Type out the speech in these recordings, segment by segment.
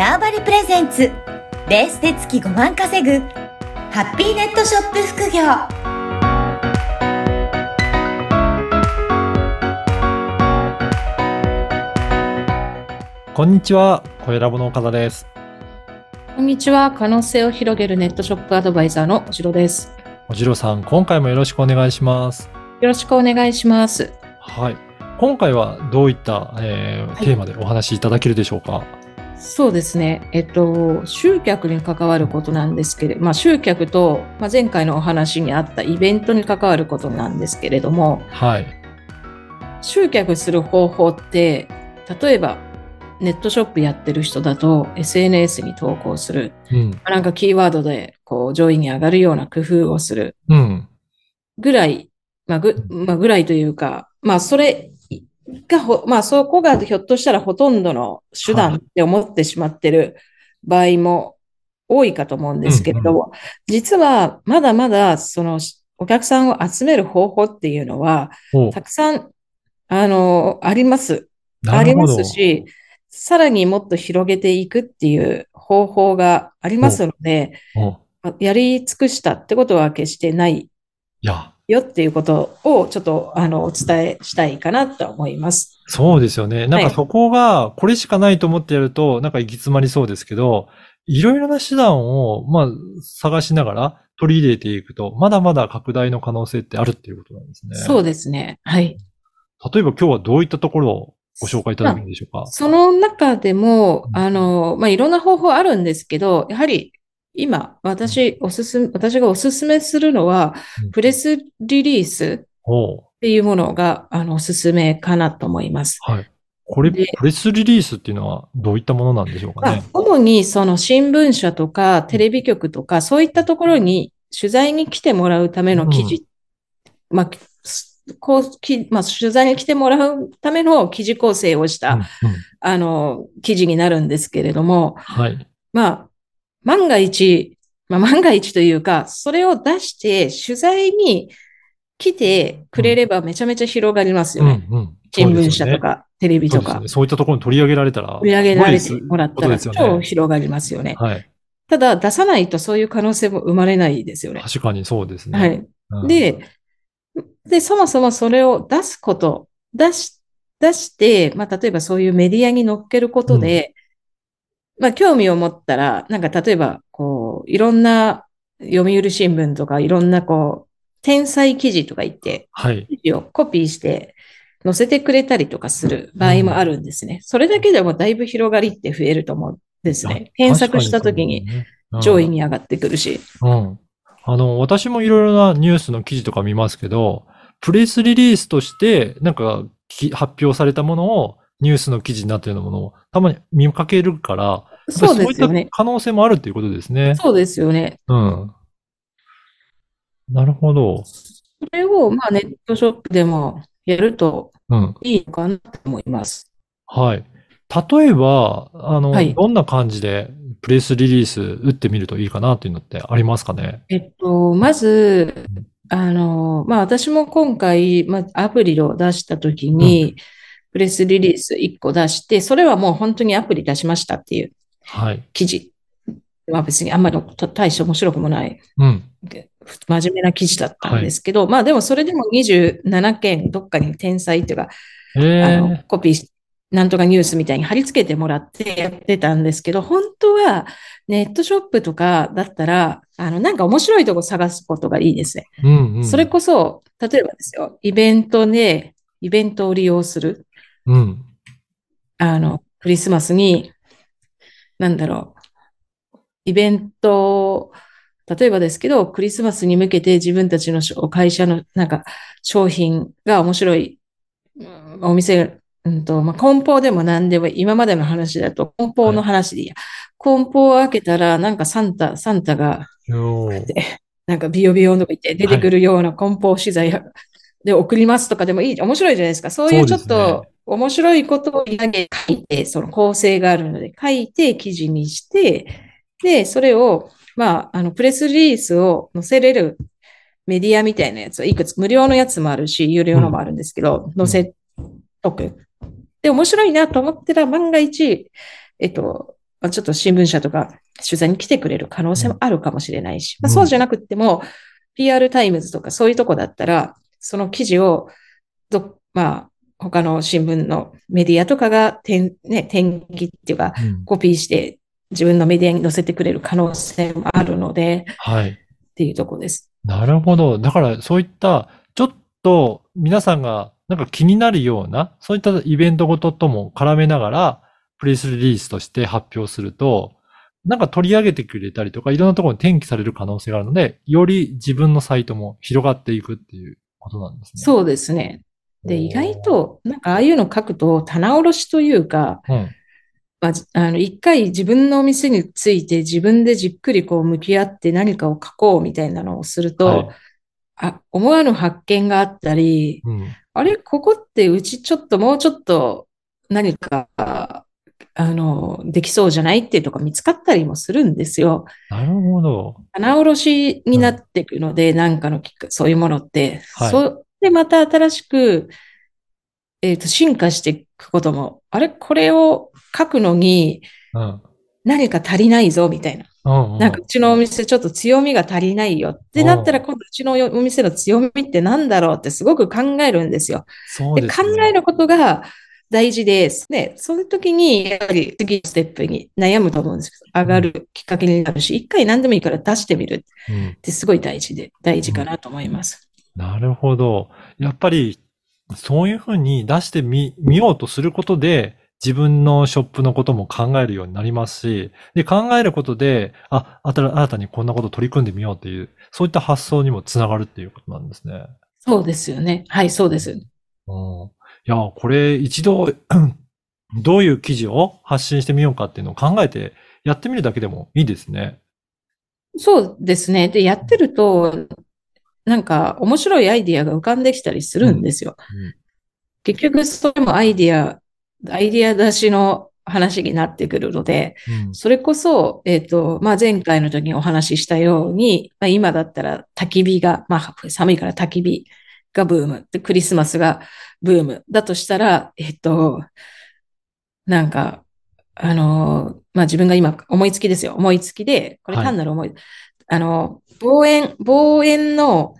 ターバリプレゼンツベースで月5万稼ぐハッピーネットショップ副業こんにちは、小ラボの岡田です。こんにちは。可能性を広げるネットショップアドバイザーのおしろです。おじろさん、今回もよろしくお願いします。よろしくお願いします。はい。今回はどういった、えーはいテーマでお話しいただけるでしょうか？そうですね。えっと、集客に関わることなんですけれど、まあ、集客と、まあ、前回のお話にあったイベントに関わることなんですけれども、はい。集客する方法って、例えば、ネットショップやってる人だと SNS に投稿する。うん。まあなんかキーワードでこう上位に上がるような工夫をする。うん。ぐらい、まあぐ、まあ、ぐらいというか、まあ、それがほ、まあ、そこがひょっとしたらほとんどの手段って思ってしまってる場合も多いかと思うんですけれども、実はまだまだそのお客さんを集める方法っていうのは、たくさん、あの、あります。ありま。すし、さらにもっと広げていくっていう方法がありますので、やり尽くしたってことは決してない。いや、よっていうことをちょっとあのお伝えしたいかなと思います。そうですよね。なんかはいそこが、これしかないと思ってやると、なんか行き詰まりそうですけど、いろいろな手段を、まあ、探しながら取り入れていくと、まだまだ拡大の可能性ってあるっていうことなんですね。そうですね。はい。例えば今日はどういったところをご紹介いただけるんでしょうか？その中でもう、んあの、まあ、いろんな方法あるんですけど、やはり今、私、おすすめ、私がおすすめするのはうん、プレスリリースっていうものが、あの、おすすめかなと思います。はい。これ、でプレスリリースっていうのはどういったものなんでしょうかまあね。、主にその新聞社とかテレビ局とか、そういったところに取材に来てもらうための記事、まあ、こうきまあ、取材に来てもらうための記事構成をした、うんうんあの、記事になるんですけれども、はい。まあ、万が一、まあ、万が一というか、それを出して取材に来てくれればめちゃめちゃ広がりますよね。うんうん新聞社とかテレビとかそうね。そういったところに取り上げられたら、取り上げられてもらったら超広がりますよね。はい。ただ出さないとそういう可能性も生まれないですよね。確かにそうですね。はい。うん、で、で、そもそもそれを出すこと、出し、出して、まあ、例えばそういうメディアに乗っけることで、まあ、興味を持ったら、なんか例えば、こう、いろんな読売新聞とか、いろんなこう、天才記事とか言って、はい。記事をコピーして載せてくれたりとかする場合もあるんですね。それだけでもだいぶ広がりって増えると思うんですね。検索した時に上位に。に上がってくるし。うん。うんあの、私もいろいろなニュースの記事とか見ますけど、プレスリリースとして、なんかき発表されたものをニュースの記事になっているようなものをたまに見かけるから、そうですよね。可能性もあるっていうことですね。そうですよね。うん。なるほど。それを、まあ、ネットショップでもやるとうん。いいのかなと思います。はい。例えば、あの、はいどんな感じでプレスリリース打ってみるといいかなっていうのってありますかね？えっと、まず、あの、まあ、私も今回、まあ、アプリを出したときに、プレスリリース1個出して、それはもう本当にアプリ出しましたっていうはい。記事。まあ別にあんまり大して面白くもない、うん。真面目な記事だったんですけど、まあでもそれでも27件どっかに天才っていうか、えあのえ、コピーし、なんとかニュースみたいに貼り付けてもらってやってたんですけど、本当はネットショップとかだったら、あの、なんか面白いとこ探すことがいいですね。うんうん。それこそ、例えばですよ、イベントで、イベントを利用する。うん。あの、クリスマスに、なんだろう、イベント、例えばですけど、クリスマスに向けて自分たちの会社のなんか商品が面白い、うんお店、うんと、まあ、梱包でも何でもいい今までの話だと梱包の話でいいや。梱包を開けたら、なんかサンタ、サンタが、なんかビヨビヨとか言って出てくるような梱包資材で送りますとかでもいい、面白いじゃないですか。そういうちょっと面白いことを書いて、その構成があるので書いて記事にして、で、それを、まあ、あの、プレスリリースを載せれるメディアみたいなやつはいくつ、無料のやつもあるし、有料のもあるんですけど、載せとく。で、面白いなと思ったら、万が一、えっと、まあちょっと新聞社とか取材に来てくれる可能性もあるかもしれないし、うんまあ、そうじゃなくっても、PR タイムズとかそういうとこだったら、その記事をど、まあ、他の新聞のメディアとかが転、ね、転記っていうか、うんコピーして自分のメディアに載せてくれる可能性もあるので、はい。っていうとこです。なるほど。だからそういった、ちょっと皆さんがなんか気になるような、そういったイベントごととも絡めながら、プレスリリースとして発表すると、なんか取り上げてくれたりとか、いろんなところに転記される可能性があるので、より自分のサイトも広がっていくっていうことなんですね。そうですね。で、意外、と、なんかああいうの書くと棚卸しというか、うん。まあ、じあの、一回自分のお店について自分でじっくりこう向き合って何かを書こうみたいなのをすると、はいあ、思わぬ発見があったり、うん。あれ、ここってうちちょっともうちょっと何か、あの、できそうじゃないっていうとこ見つかったりもするんですよ。なるほど。棚卸しになっていくので、なんかのそういうものって。はいそで、また新しく、えっと、進化していくことも、あれ、これを書くのにうん。何か足りないぞ、みたいな。うん、うん。なんかうちのお店ちょっと強みが足りないよってなったら、今度うちのお店の強みってなんだろうってすごく考えるんですよ。で、そうですね。考えることが大事です。ね、そういう時に、やはり次のステップに悩むと思うんですけど、上がるきっかけになるし、一回何でもいいから出してみるうんってすごい大事で、大事かなと思います。なるほど。やっぱり、そういうふうに出してみ、見ようとすることで、自分のショップのことも考えるようになりますし、で、考えることで、あ、新新たにこんなこと取り組んでみようっていう、そういった発想にもつながるっていうことなんですね。そうですよね。はい、そうです。うん。いや、これ一度、どういう記事を発信してみようかっていうのを考えてやってみるだけでもいいですね。そうですね。で、やってると、なんか面白いアイディアが浮かんできたりするんですよ。うん結局、それもアイディア、アイディア出しの話になってくるので、うん。それこそ、えっと、まあ、前回の時にお話ししたように、まあ、今だったら焚き火が、まあ、寒いから焚き火がブーム、で、クリスマスがブームだとしたら、えっと、なんか、あの、まあ、自分が今思いつきですよ。思いつきで、これはい単なる思い、あの、望遠、望遠の、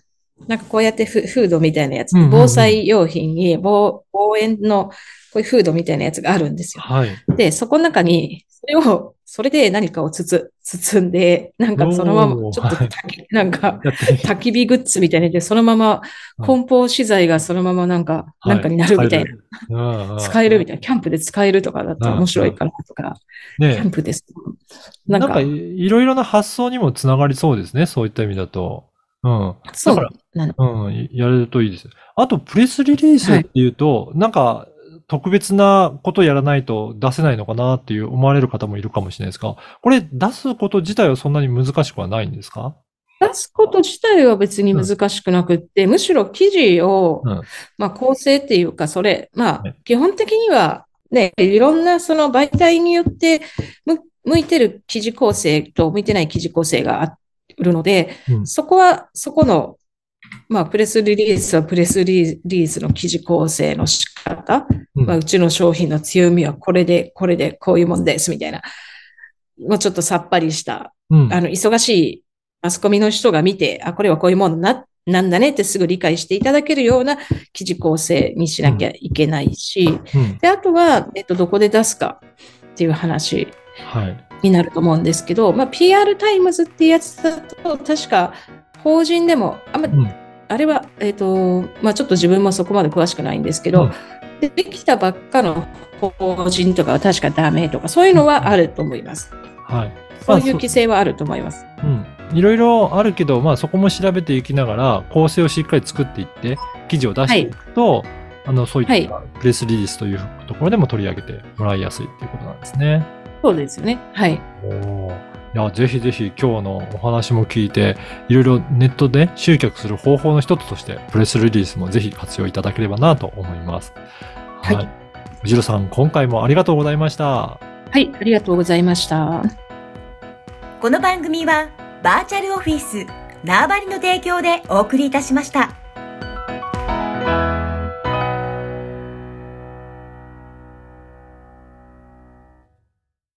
なんかこうやってフフードみたいなやつ、うんうんうん防災用品に望望遠のこういうフードみたいなやつがあるんですよ。はい。で、そこの中に、それを、それで何かをつつ、包んで、なんかそのまま、ちょっとはい焚き、なんか、焚き火グッズみたいにで、そのまま、うん梱包資材がそのままなんか、はいなんかになるみたいな。な。使えるみたいな。キャンプで使えるとかだったら面白いかなとか、キねャンプです。ななんんか、かい、いろいろな発想にもつながりそうですね。そういった意味だと。うん。そう。うん、やれるといいです。あと、プレスリリースっていうと、なんか、特別なことやらないと出せないのかなっていう思われる方もいるかもしれないですが、これ出すこと自体はそんなに難しくはないんですか？出すこと自体は別に難しくなくって、むしろ記事を、うん。まあ構成っていうか、それ、まねあ基本的にはね、いろんなその媒体によってむ向いてる記事構成と向いてない記事構成があるので、うん。そこは、そこの、まあプレスリリースはプレスリリースの記事構成の仕方、うんまあうちの商品の強みはこれで、これで、こういうもんです、みたいな。もうちょっとさっぱりしたうん。あの、忙しいマスコミの人が見て、あ、これはこういうものな、なんだねってすぐ理解していただけるような記事構成にしなきゃいけないし、うん。で、あとは、えっと、どこで出すかっていう話はい。になると思うんですけど、まあ、PR タイムズっていうやつだと、確か、法人でも、あんま、うんあれは、えっと、まあ、ちょっと自分もそこまで詳しくないんですけど、うんでできたばっかの法人とかは確かダメとか、そういうのはあると思います。はい。そういうまあ規制はあると思います。うん。いろいろあるけど、まあそこも調べていきながら、構成をしっかり作っていって、記事を出していくと、あの、そういったプレスリリースというところでも取り上げてもらいやすいっていうことなんですね。そうですよね。はい。おーいや、ぜひぜひ今日のお話も聞いて、いろいろネットで集客する方法の一つとして、プレスリリースもぜひ活用いただければなと思います。はい藤野さん、今回もありがとうございました。はい、ありがとうございました。この番組はバーチャルオフィス縄張りの提供でお送りいたしました。